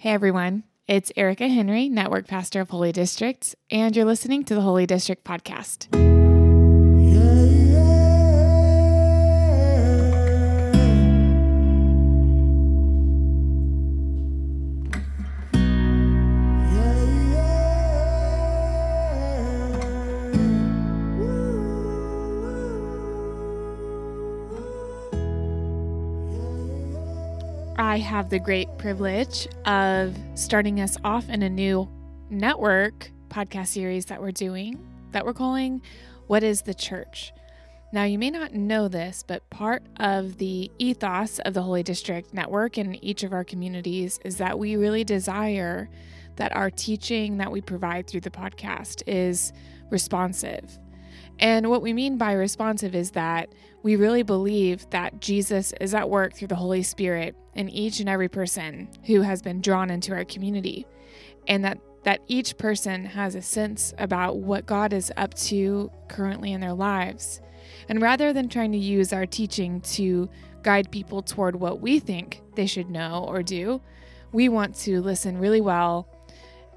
Hey everyone, it's Ericka Henry, Network Pastor of Holy District, and you're listening to the Holy District Podcast. I have the great privilege of starting us off in a new network podcast series that we're doing that we're calling What is the Church? Now, you may not know this, but part of the ethos of the Holy District Network and each of our communities is that we really desire that our teaching that we provide through the podcast is responsive. And what we mean by responsive is that we really believe that Jesus is at work through the Holy Spirit in each and every person who has been drawn into our community, and that that each person has a sense about what God is up to currently in their lives. And rather than trying to use our teaching to guide people toward what we think they should know or do, we want to listen really well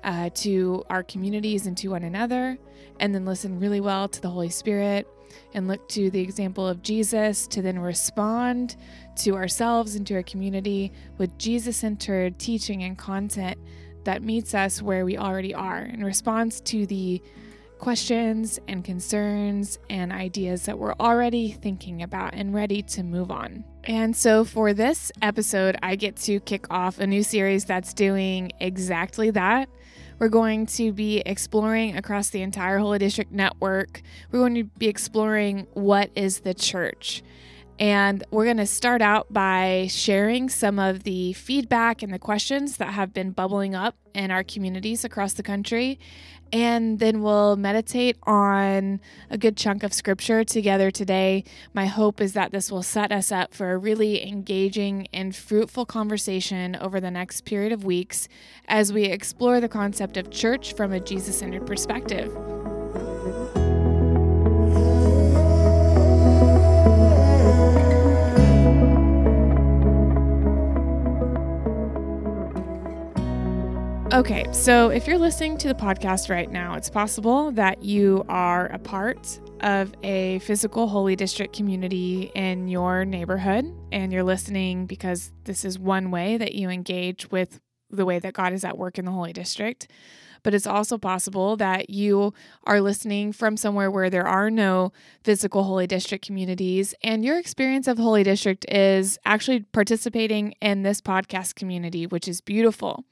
uh, to our communities and to one another, and then listen really well to the Holy Spirit and look to the example of Jesus to then respond to ourselves and to our community with Jesus centered teaching and content that meets us where we already are in response to the questions and concerns and ideas that we're already thinking about and ready to move on. And so for this episode, I get to kick off a new series that's doing exactly that. We're going to be exploring across the entire Holy District network. We're going to be exploring what is the church. And we're going to start out by sharing some of the feedback and the questions that have been bubbling up in our communities across the country. And then we'll meditate on a good chunk of scripture together today. My hope is that this will set us up for a really engaging and fruitful conversation over the next period of weeks as we explore the concept of church from a Jesus centered perspective. Okay, so if you're listening to the podcast right now, it's possible that you are a part of a physical holy district community in your neighborhood, and you're listening because this is one way that you engage with the way that God is at work in the holy district. But it's also possible that you are listening from somewhere where there are no physical holy district communities, and your experience of holy district is actually participating in this podcast community, which is beautiful.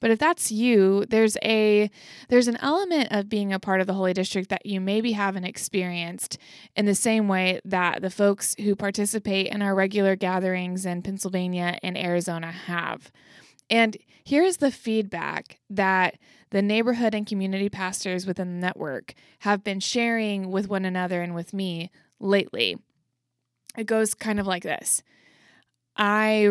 But if that's you, there's a there's an element of being a part of the Holy District that you maybe haven't experienced in the same way that the folks who participate in our regular gatherings in Pennsylvania and Arizona have. And here's the feedback that the neighborhood and community pastors within the network have been sharing with one another and with me lately. It goes kind of like this I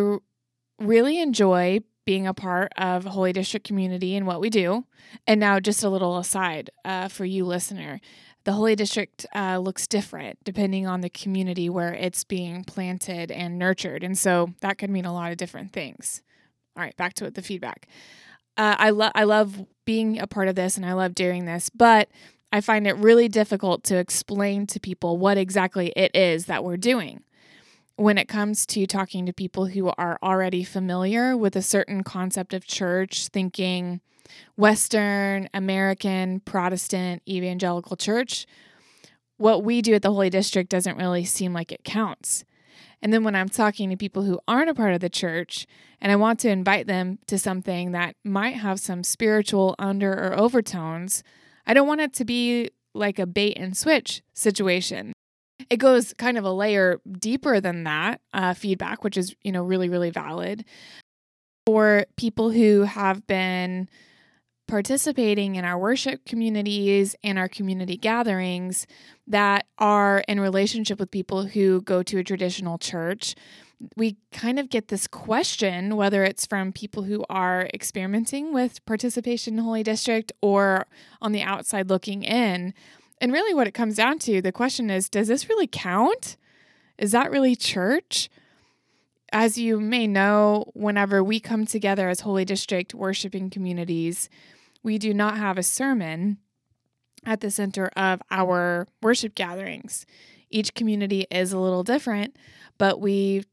really enjoy being a part of Holy District community and what we do. And now, just a little aside uh, for you, listener. The Holy District uh, looks different depending on the community where it's being planted and nurtured. And so that could mean a lot of different things. All right, back to the feedback. Uh, I, love I love being a part of this and I love doing this, but I find it really difficult to explain to people what exactly it is that we're doing when it comes to talking to people who are already familiar with a certain concept of church, thinking Western, American, Protestant, evangelical church, what we do at the Holy District doesn't really seem like it counts. And then when I'm talking to people who aren't a part of the church and I want to invite them to something that might have some spiritual under or overtones, I don't want it to be like a bait and switch situation it goes kind of a layer deeper than that uh, feedback, which is, you know, really, really valid. For people who have been participating in our worship communities and our community gatherings that are in relationship with people who go to a traditional church we kind of get this question whether it's from people who are experimenting with participation in holy district or on the outside looking in and really, what it comes down to the question is does this really count? Is that really church? as you may know, whenever we come together as Holy District worshiping communities, we do not have a sermon at the center of our worship gatherings. Each community is a little different, but we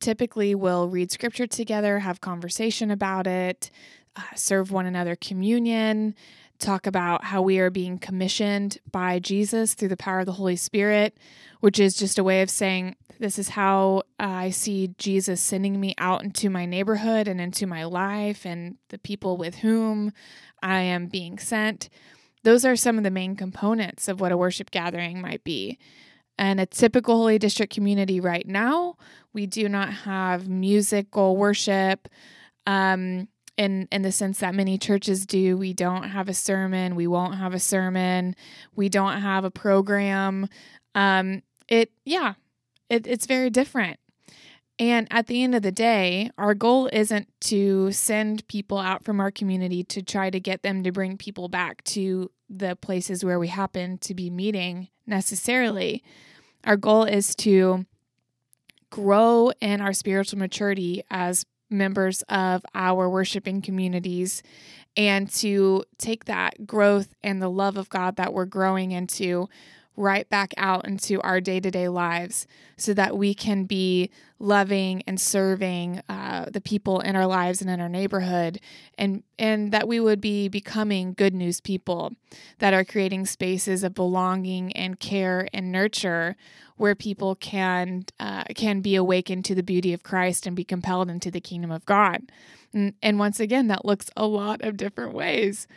typically will read scripture together, have conversation about it, uh, serve one another communion, talk about how we are being commissioned by Jesus through the power of the Holy Spirit, which is just a way of saying, This is how uh, I see Jesus sending me out into my neighborhood and into my life and the people with whom I am being sent. Those are some of the main components of what a worship gathering might be. And a typical Holy District community right now, we do not have musical worship. Um, in in the sense that many churches do. We don't have a sermon. We won't have a sermon. We don't have a program. Um, it yeah, it, it's very different. And at the end of the day, our goal isn't to send people out from our community to try to get them to bring people back to the places where we happen to be meeting necessarily. Our goal is to grow in our spiritual maturity as members of our worshiping communities and to take that growth and the love of God that we're growing into right back out into our day to day lives so that we can be loving and serving uh, the people in our lives and in our neighborhood and and that we would be becoming good news people that are creating spaces of belonging and care and nurture where people can uh, can be awakened to the beauty of Christ and be compelled into the kingdom of God. And, and once again that looks a lot of different ways.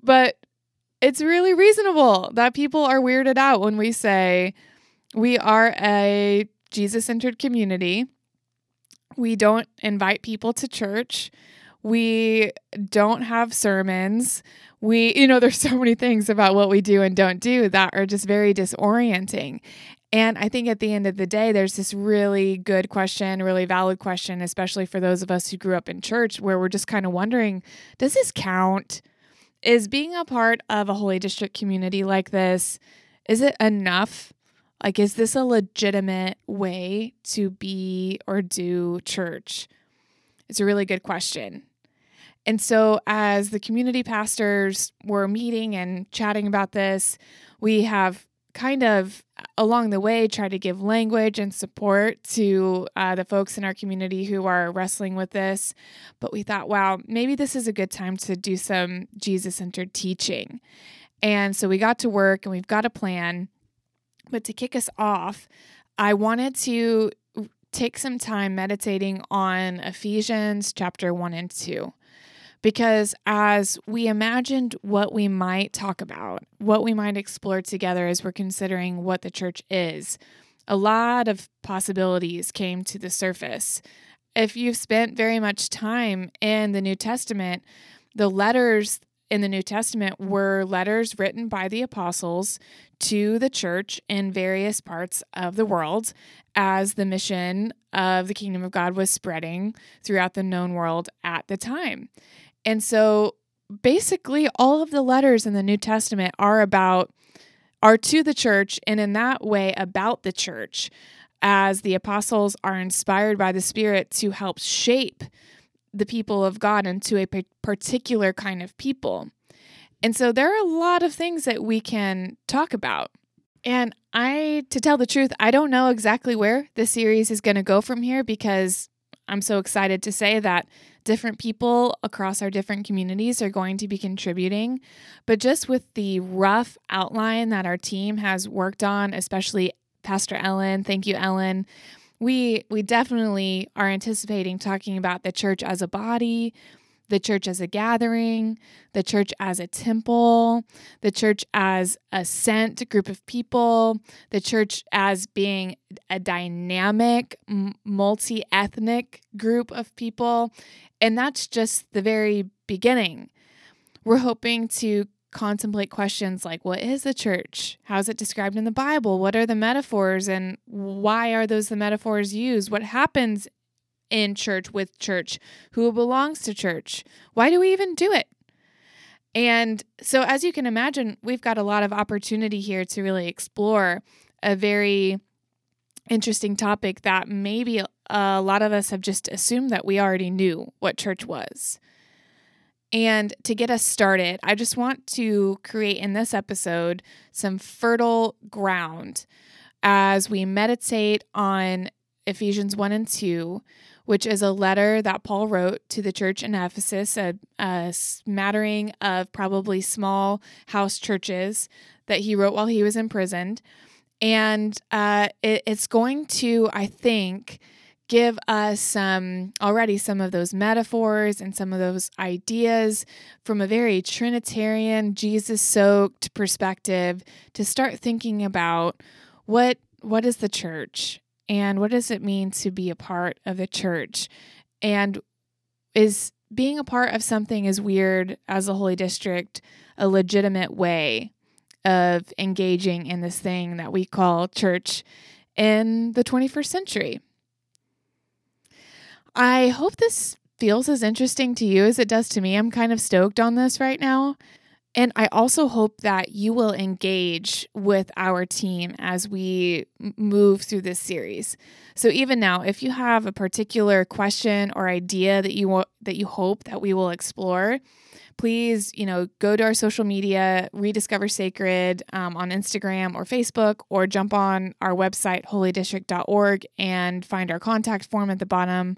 But it's really reasonable that people are weirded out when we say we are a Jesus centered community. We don't invite people to church. We don't have sermons. We, you know, there's so many things about what we do and don't do that are just very disorienting. And I think at the end of the day, there's this really good question, really valid question, especially for those of us who grew up in church, where we're just kind of wondering does this count? Is being a part of a holy district community like this is it enough? Like is this a legitimate way to be or do church? It's a really good question. And so as the community pastors were meeting and chatting about this we have kind of along the way try to give language and support to uh, the folks in our community who are wrestling with this. But we thought, wow, maybe this is a good time to do some Jesus centered teaching. And so we got to work and we've got a plan. But to kick us off, I wanted to take some time meditating on Ephesians chapter 1 and 2 because as we imagined what we might talk about, what we might explore together as we're considering what the church is, a lot of possibilities came to the surface. If you've spent very much time in the New Testament, the letters in the New Testament were letters written by the apostles to the church in various parts of the world as the mission of the kingdom of God was spreading throughout the known world at the time. And so basically all of the letters in the New Testament are about are to the church and in that way about the church as the apostles are inspired by the spirit to help shape the people of God into a particular kind of people. And so there are a lot of things that we can talk about. And I, to tell the truth, I don't know exactly where the series is going to go from here because I'm so excited to say that different people across our different communities are going to be contributing. But just with the rough outline that our team has worked on, especially Pastor Ellen, thank you, Ellen. We we definitely are anticipating talking about the church as a body, the church as a gathering, the church as a temple, the church as a sent group of people, the church as being a dynamic, multi ethnic group of people. And that's just the very beginning. We're hoping to contemplate questions like what is the church? How is it described in the Bible? What are the metaphors and why are those the metaphors used? What happens in church with church, who belongs to church. Why do we even do it? And so, as you can imagine, we've got a lot of opportunity here to really explore a very interesting topic that maybe a lot of us have just assumed that we already knew what church was. And to get us started, I just want to create in this episode some fertile ground as we meditate on Ephesians 1 and 2, which is a letter that Paul wrote to the church in Ephesus, a, a smattering of probably small house churches that he wrote while he was imprisoned. And uh, it, it's going to, I think, give us some already some of those metaphors and some of those ideas from a very Trinitarian, Jesus soaked perspective to start thinking about what what is the church and what does it mean to be a part of the church and is being a part of something as weird as the holy district a legitimate way of engaging in this thing that we call church in the 21st century I hope this feels as interesting to you as it does to me. I'm kind of stoked on this right now. And I also hope that you will engage with our team as we move through this series. So even now, if you have a particular question or idea that you want that you hope that we will explore, please, you know, go to our social media, rediscover sacred um, on Instagram or Facebook, or jump on our website holydistrict.org and find our contact form at the bottom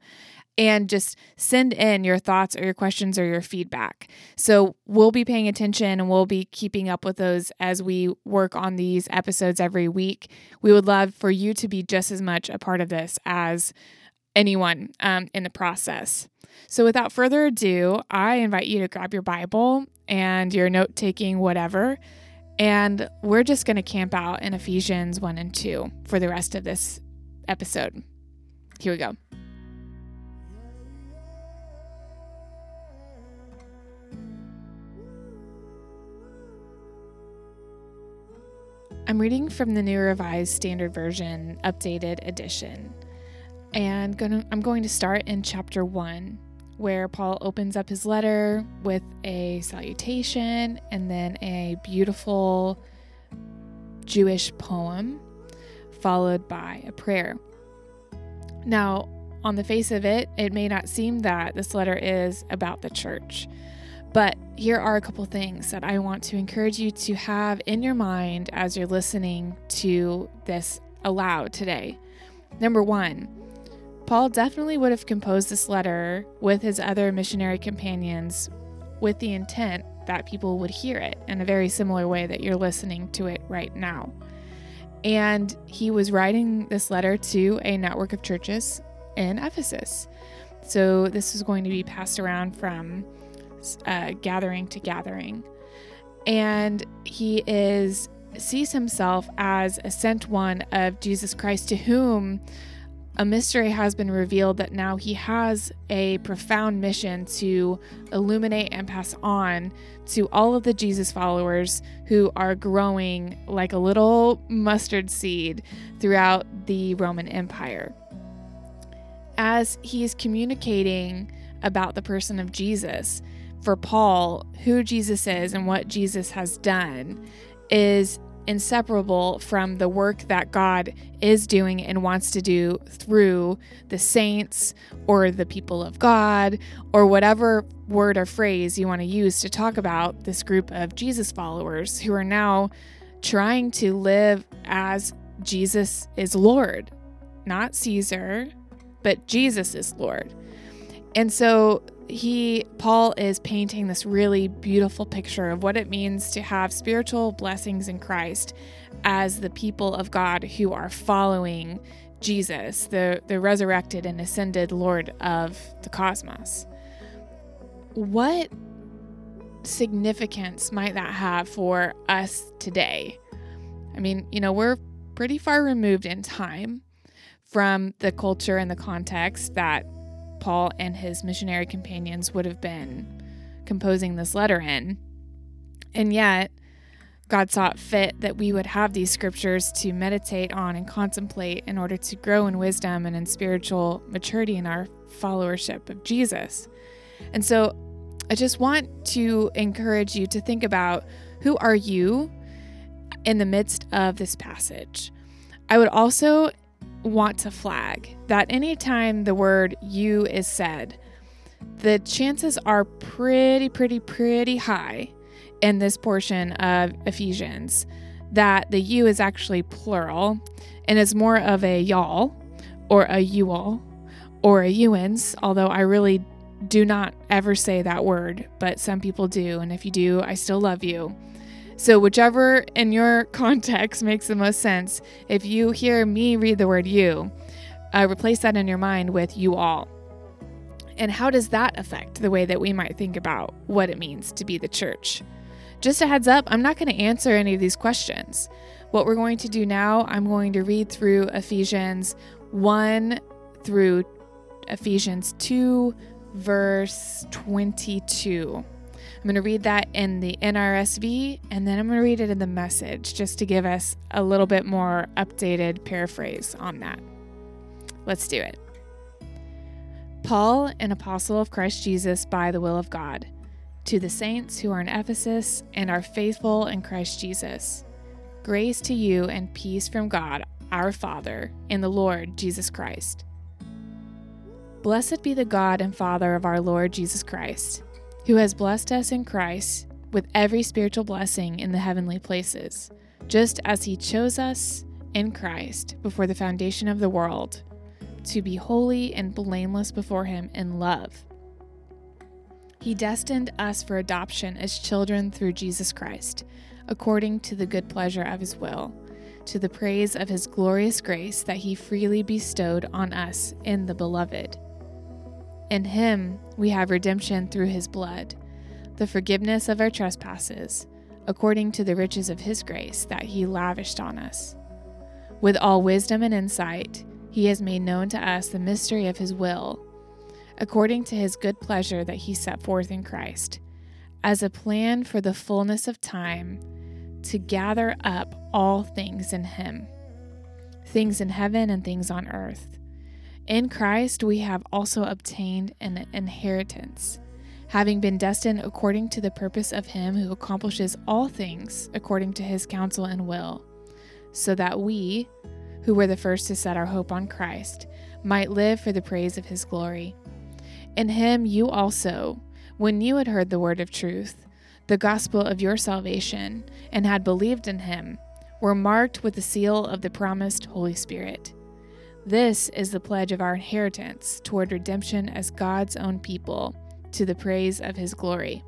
and just send in your thoughts or your questions or your feedback. So we'll be paying attention and we'll be keeping up with those as we work on these episodes every week. We would love for you to be just as much a part of this as anyone um, in the process. So without further ado, I invite you to grab your Bible and your note taking, whatever. And we're just going to camp out in Ephesians 1 and 2 for the rest of this episode. Here we go. I'm reading from the New Revised Standard Version, updated edition. And gonna, I'm going to start in chapter 1, where Paul opens up his letter with a salutation and then a beautiful Jewish poem, followed by a prayer. Now, on the face of it, it may not seem that this letter is about the church. But here are a couple things that I want to encourage you to have in your mind as you're listening to this aloud today. Number one, Paul definitely would have composed this letter with his other missionary companions with the intent that people would hear it in a very similar way that you're listening to it right now. And he was writing this letter to a network of churches in Ephesus. So this was going to be passed around from uh, gathering to gathering. And he is sees himself as a sent one of Jesus Christ to whom a mystery has been revealed that now he has a profound mission to illuminate and pass on to all of the Jesus followers who are growing like a little mustard seed throughout the Roman Empire. As he is communicating about the person of Jesus, for Paul, who Jesus is and what Jesus has done is inseparable from the work that God is doing and wants to do through the saints or the people of God or whatever word or phrase you want to use to talk about this group of Jesus followers who are now trying to live as Jesus is Lord, not Caesar, but Jesus is Lord. And so he Paul is painting this really beautiful picture of what it means to have spiritual blessings in Christ as the people of God who are following Jesus, the the resurrected and ascended Lord of the cosmos. What significance might that have for us today? I mean, you know, we're pretty far removed in time from the culture and the context that Paul and his missionary companions would have been composing this letter in. And yet, God saw it fit that we would have these scriptures to meditate on and contemplate in order to grow in wisdom and in spiritual maturity in our followership of Jesus. And so I just want to encourage you to think about who are you in the midst of this passage. I would also want to flag that anytime the word you is said, the chances are pretty, pretty, pretty high in this portion of Ephesians that the you is actually plural and is more of a y'all or a you all or a youans, although I really do not ever say that word, but some people do. And if you do, I still love you. So, whichever in your context makes the most sense, if you hear me read the word you, uh, replace that in your mind with you all. And how does that affect the way that we might think about what it means to be the church? Just a heads up, I'm not going to answer any of these questions. What we're going to do now, I'm going to read through Ephesians 1 through Ephesians 2, verse 22. I'm going to read that in the NRSV and then I'm going to read it in the message just to give us a little bit more updated paraphrase on that. Let's do it. Paul, an apostle of Christ Jesus by the will of God, to the saints who are in Ephesus and are faithful in Christ Jesus, grace to you and peace from God, our Father, and the Lord Jesus Christ. Blessed be the God and Father of our Lord Jesus Christ, who has blessed us in Christ with every spiritual blessing in the heavenly places, just as he chose us in Christ before the foundation of the world, to be holy and blameless before him in love. He destined us for adoption as children through Jesus Christ, according to the good pleasure of his will, to the praise of his glorious grace that he freely bestowed on us in the Beloved. In him we have redemption through his blood, the forgiveness of our trespasses, according to the riches of his grace that he lavished on us. With all wisdom and insight, he has made known to us the mystery of his will, according to his good pleasure that he set forth in Christ, as a plan for the fullness of time to gather up all things in him, things in heaven and things on earth. In Christ, we have also obtained an inheritance, having been destined according to the purpose of Him who accomplishes all things according to His counsel and will, so that we, who were the first to set our hope on Christ, might live for the praise of His glory. In Him you also, when you had heard the word of truth, the gospel of your salvation, and had believed in Him, were marked with the seal of the promised Holy Spirit this is the pledge of our inheritance toward redemption as God's own people, to the praise of his glory.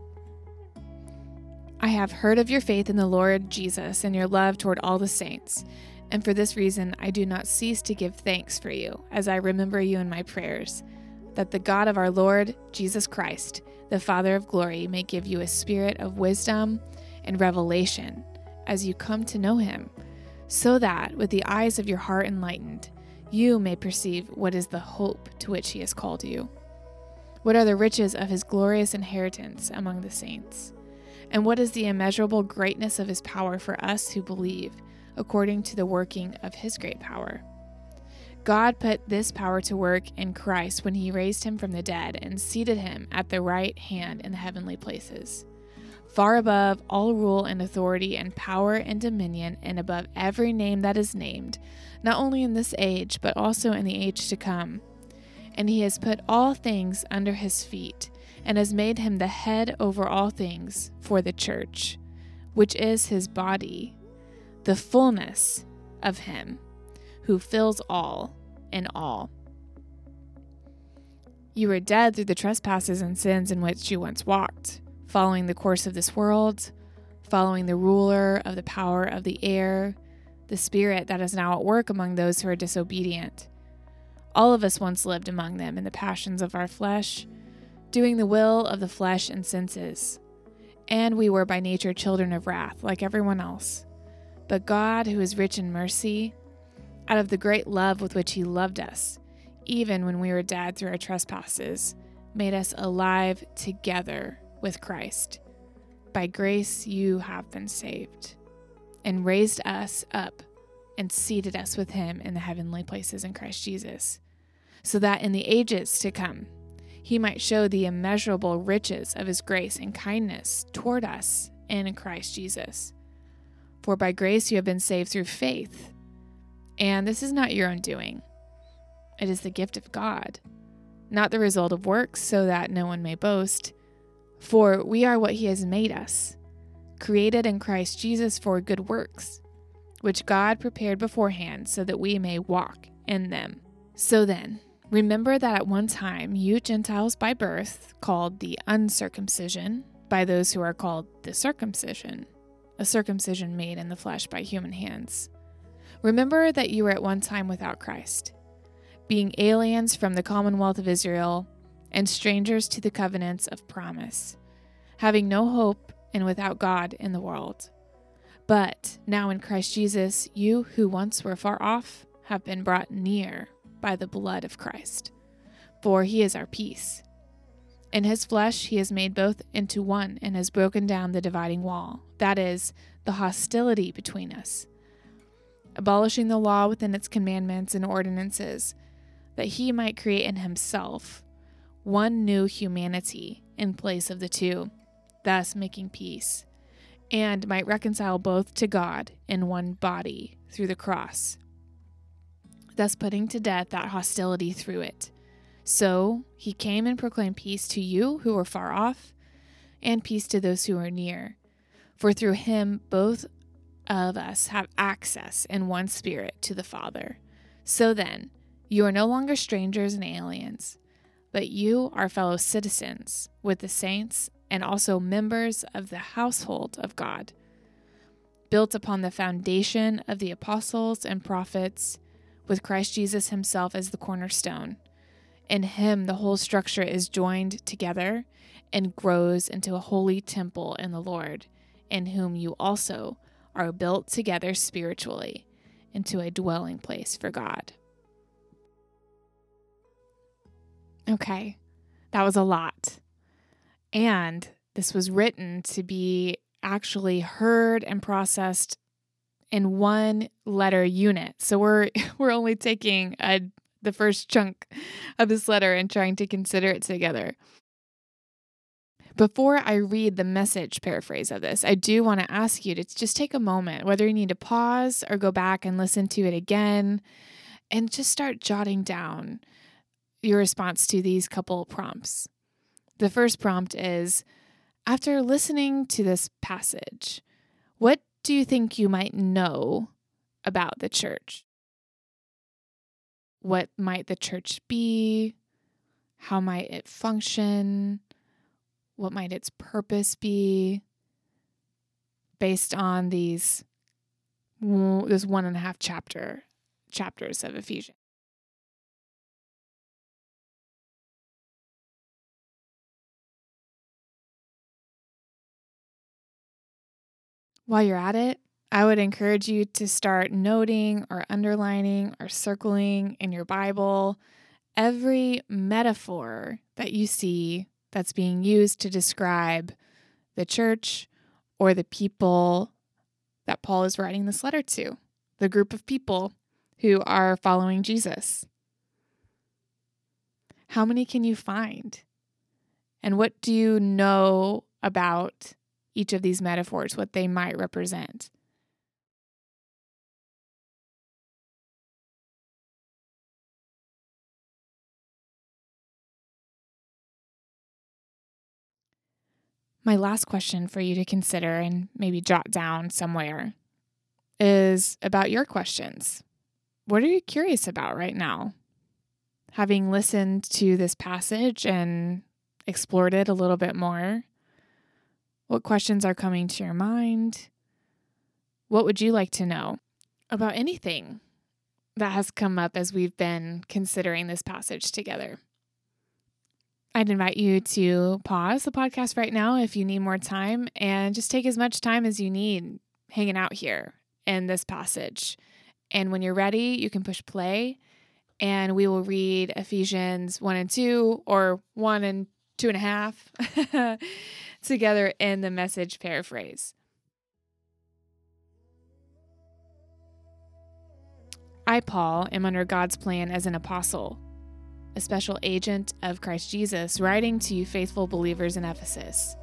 I have heard of your faith in the Lord Jesus and your love toward all the saints, and for this reason I do not cease to give thanks for you as I remember you in my prayers, that the God of our Lord Jesus Christ, the Father of glory, may give you a spirit of wisdom and revelation as you come to know him, so that, with the eyes of your heart enlightened, you may perceive what is the hope to which he has called you. What are the riches of his glorious inheritance among the saints? And what is the immeasurable greatness of his power for us who believe, according to the working of his great power? God put this power to work in Christ when he raised him from the dead and seated him at the right hand in the heavenly places, far above all rule and authority and power and dominion, and above every name that is named not only in this age, but also in the age to come. And he has put all things under his feet, and has made him the head over all things for the church, which is his body, the fullness of him who fills all in all. You were dead through the trespasses and sins in which you once walked, following the course of this world, following the ruler of the power of the air the spirit that is now at work among those who are disobedient. All of us once lived among them in the passions of our flesh, doing the will of the flesh and senses. And we were by nature children of wrath, like everyone else. But God, who is rich in mercy, out of the great love with which He loved us, even when we were dead through our trespasses, made us alive together with Christ. By grace you have been saved and raised us up and seated us with him in the heavenly places in Christ Jesus, so that in the ages to come he might show the immeasurable riches of his grace and kindness toward us in Christ Jesus. For by grace you have been saved through faith. And this is not your own doing, It is the gift of God, not the result of works, so that no one may boast. For we are what He has made us, created in Christ Jesus for good works, which God prepared beforehand so that we may walk in them. So then, remember that at one time you Gentiles by birth, called the uncircumcision, by those who are called the circumcision, a circumcision made in the flesh by human hands. Remember that you were at one time without Christ, being aliens from the commonwealth of Israel and strangers to the covenants of promise, having no hope and without God in the world. But now in Christ Jesus, you who once were far off have been brought near by the blood of Christ, for he is our peace. In his flesh, he has made both into one and has broken down the dividing wall, that is, the hostility between us, abolishing the law within its commandments and ordinances, that he might create in himself one new humanity in place of the two, thus making peace, and might reconcile both to God in one body through the cross, thus putting to death that hostility through it. So he came and proclaimed peace to you who were far off, and peace to those who are near. For through him both of us have access in one spirit to the Father. So then, you are no longer strangers and aliens but you are fellow citizens with the saints and also members of the household of God, built upon the foundation of the apostles and prophets, with Christ Jesus himself as the cornerstone. In him, the whole structure is joined together and grows into a holy temple in the Lord, in whom you also are built together spiritually into a dwelling place for God. Okay, that was a lot. And this was written to be actually heard and processed in one letter unit. So we're we're only taking a the first chunk of this letter and trying to consider it together. Before I read the message paraphrase of this, I do want to ask you to just take a moment, whether you need to pause or go back and listen to it again, and just start jotting down your response to these couple prompts. The first prompt is After listening to this passage, what do you think you might know about the church? What might the church be? How might it function? What might its purpose be? Based on these, this one and a half chapter chapters of Ephesians. While you're at it, I would encourage you to start noting or underlining or circling in your Bible every metaphor that you see that's being used to describe the church or the people that Paul is writing this letter to, the group of people who are following Jesus. How many can you find? And what do you know about each of these metaphors, what they might represent. My last question for you to consider and maybe jot down somewhere is about your questions. What are you curious about right now? Having listened to this passage and explored it a little bit more, what questions are coming to your mind? What would you like to know about anything that has come up as we've been considering this passage together? I'd invite you to pause the podcast right now if you need more time and just take as much time as you need hanging out here in this passage. And when you're ready, you can push play and we will read Ephesians 1 and 2 or 1 and two and a half together in the message paraphrase. I, Paul, am under God's plan as an apostle, a special agent of Christ Jesus, writing to you faithful believers in Ephesus.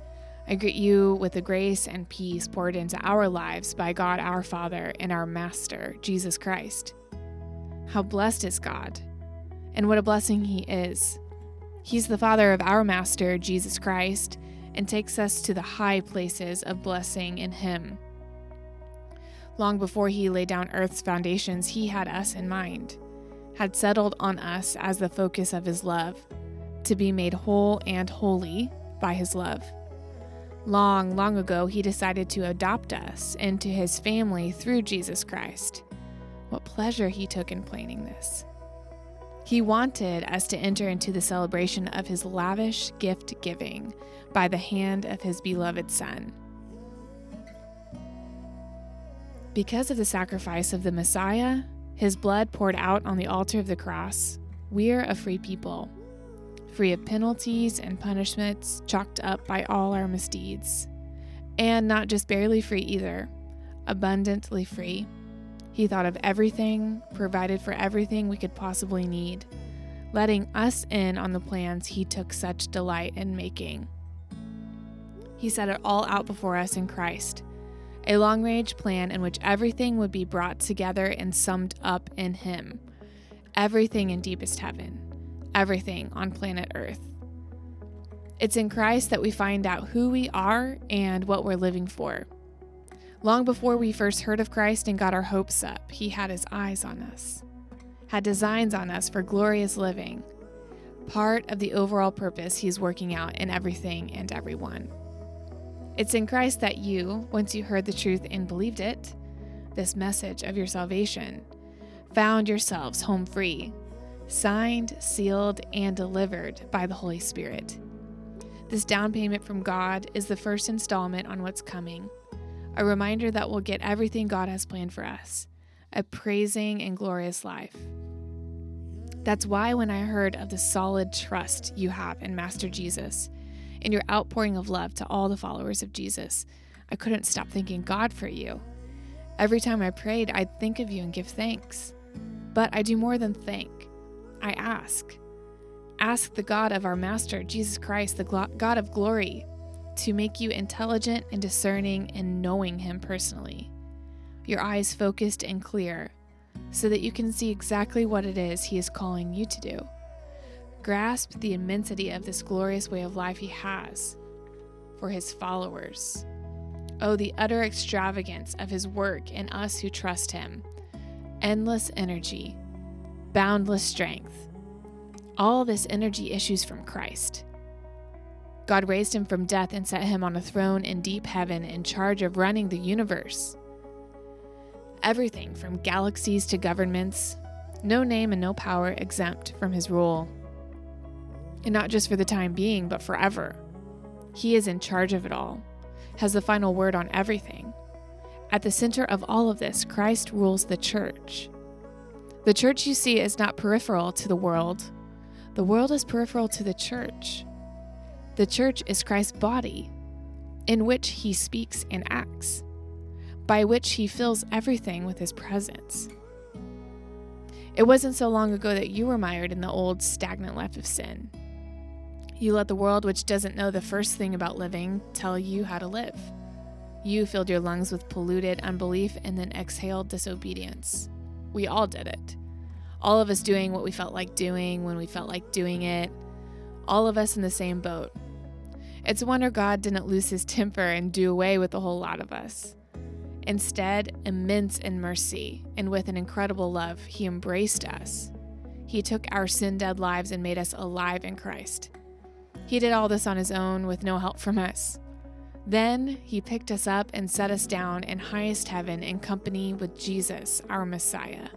I greet you with the grace and peace poured into our lives by God our Father and our Master, Jesus Christ. How blessed is God! And what a blessing He is. He's the Father of our Master, Jesus Christ, and takes us to the high places of blessing in Him. Long before He laid down earth's foundations, He had us in mind, had settled on us as the focus of His love, to be made whole and holy by His love. Long, long ago, He decided to adopt us into His family through Jesus Christ. What pleasure He took in planning this. He wanted us to enter into the celebration of His lavish gift giving by the hand of His beloved Son. Because of the sacrifice of the Messiah, His blood poured out on the altar of the cross, we're a free people, free of penalties and punishments chalked up by all our misdeeds. And not just barely free either, abundantly free. He thought of everything, provided for everything we could possibly need, letting us in on the plans He took such delight in making. He set it all out before us in Christ, a long range plan in which everything would be brought together and summed up in Him. Everything in deepest heaven, everything on planet Earth. It's in Christ that we find out who we are and what we're living for. Long before we first heard of Christ and got our hopes up, He had His eyes on us, had designs on us for glorious living, part of the overall purpose He's working out in everything and everyone. It's in Christ that you, once you heard the truth and believed it, this message of your salvation, found yourselves home free, signed, sealed, and delivered by the Holy Spirit. This down payment from God is the first installment on what's coming a reminder that we'll get everything God has planned for us a praising and glorious life. That's why, when I heard of the solid trust you have in Master Jesus and your outpouring of love to all the followers of Jesus, I couldn't stop thanking God for you. Every time I prayed, I'd think of you and give thanks. But I do more than thank, I ask. Ask the God of our Master, Jesus Christ, the God of glory, to make you intelligent and discerning and knowing Him personally. Your eyes focused and clear, so that you can see exactly what it is He is calling you to do. Grasp the immensity of this glorious way of life He has for His followers. Oh, the utter extravagance of His work in us who trust Him. Endless energy, boundless strength. All this energy issues from Christ. God raised him from death and set him on a throne in deep heaven in charge of running the universe. Everything from galaxies to governments, no name and no power exempt from his rule. And not just for the time being, but forever. He is in charge of it all, has the final word on everything. At the center of all of this, Christ rules the church. The church you see is not peripheral to the world, the world is peripheral to the church. The church is Christ's body, in which he speaks and acts, by which he fills everything with his presence. It wasn't so long ago that you were mired in the old stagnant life of sin. You let the world, which doesn't know the first thing about living, tell you how to live. You filled your lungs with polluted unbelief and then exhaled disobedience. We all did it. All of us doing what we felt like doing when we felt like doing it. All of us in the same boat, it's a wonder God didn't lose his temper and do away with a whole lot of us. Instead, immense in mercy and with an incredible love, he embraced us. He took our sin dead lives and made us alive in Christ. He did all this on his own with no help from us. Then he picked us up and set us down in highest heaven in company with Jesus, our Messiah.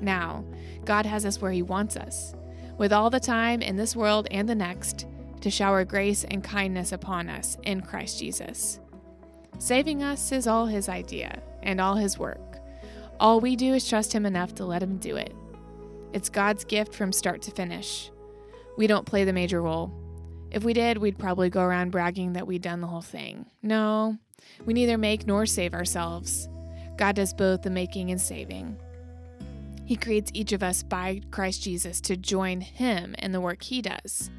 Now, God has us where he wants us, with all the time in this world and the next to shower grace and kindness upon us in Christ Jesus. Saving us is all His idea and all His work. All we do is trust Him enough to let Him do it. It's God's gift from start to finish. We don't play the major role. If we did, we'd probably go around bragging that we'd done the whole thing. No, we neither make nor save ourselves. God does both the making and saving. He creates each of us by Christ Jesus to join Him in the work He does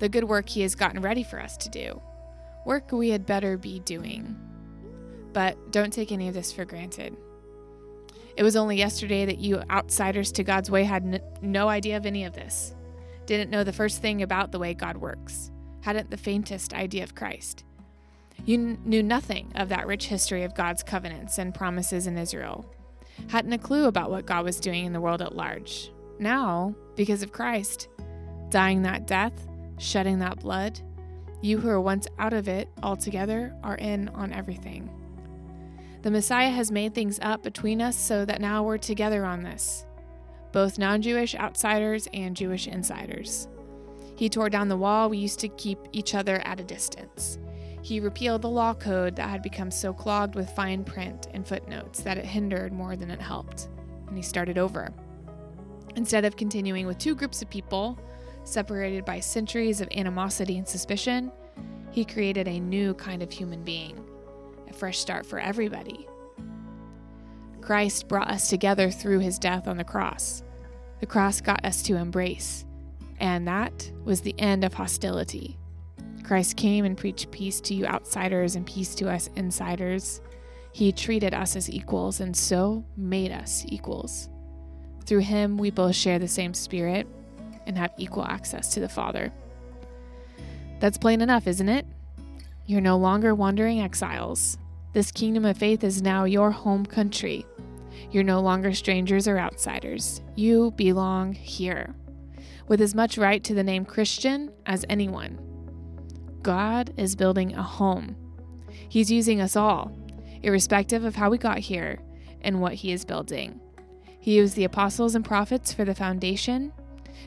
the good work He has gotten ready for us to do, work we had better be doing. But don't take any of this for granted. It was only yesterday that you outsiders to God's way had n- no idea of any of this, didn't know the first thing about the way God works, hadn't the faintest idea of Christ. You n- knew nothing of that rich history of God's covenants and promises in Israel, hadn't a clue about what God was doing in the world at large. Now, because of Christ, dying that death, shedding that blood, you who are once out of it altogether are in on everything. The Messiah has made things up between us so that now we're together on this, both non Jewish outsiders and Jewish insiders. He tore down the wall we used to keep each other at a distance. He repealed the law code that had become so clogged with fine print and footnotes that it hindered more than it helped, and he started over. Instead of continuing with two groups of people, separated by centuries of animosity and suspicion, he created a new kind of human being, a fresh start for everybody. Christ brought us together through his death on the cross. The cross got us to embrace, and that was the end of hostility. Christ came and preached peace to you outsiders and peace to us insiders. He treated us as equals and so made us equals. Through him, we both share the same spirit and have equal access to the Father. That's plain enough, isn't it? You're no longer wandering exiles. This kingdom of faith is now your home country. You're no longer strangers or outsiders. You belong here, with as much right to the name Christian as anyone. God is building a home. He's using us all, irrespective of how we got here and what He is building. He used the apostles and prophets for the foundation.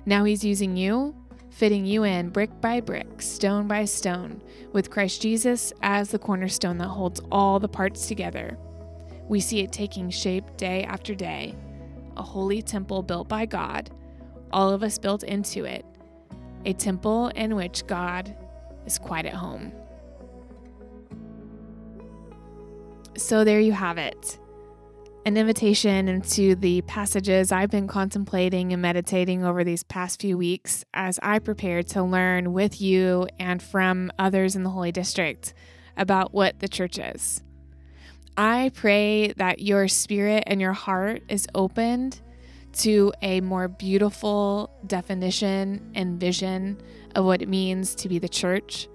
Now He's using you, fitting you in brick by brick, stone by stone, with Christ Jesus as the cornerstone that holds all the parts together. We see it taking shape day after day. A holy temple built by God, all of us built into it. A temple in which God is quite at home. So there you have it an invitation into the passages I've been contemplating and meditating over these past few weeks as I prepare to learn with you and from others in the Holy District about what the church is. I pray that your spirit and your heart is opened to a more beautiful definition and vision of what it means to be the church.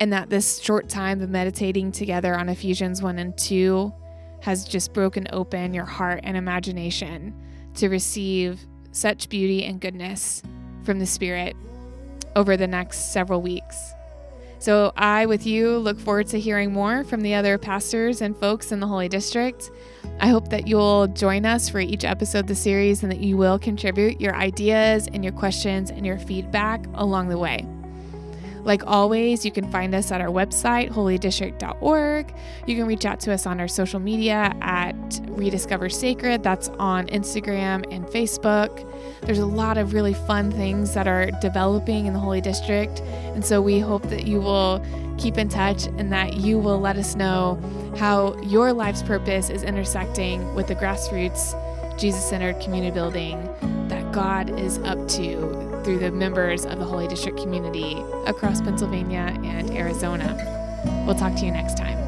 And that this short time of meditating together on Ephesians 1 and 2 has just broken open your heart and imagination to receive such beauty and goodness from the Spirit over the next several weeks. So, I, with you, look forward to hearing more from the other pastors and folks in the Holy District. I hope that you'll join us for each episode of the series and that you will contribute your ideas and your questions and your feedback along the way. Like always, you can find us at our website, holydistrict.org. You can reach out to us on our social media at Rediscover Sacred. That's on Instagram and Facebook. There's a lot of really fun things that are developing in the Holy District. And so we hope that you will keep in touch and that you will let us know how your life's purpose is intersecting with the grassroots, Jesus centered community building that God is up to through the members of the Holy District community across Pennsylvania and Arizona. We'll talk to you next time.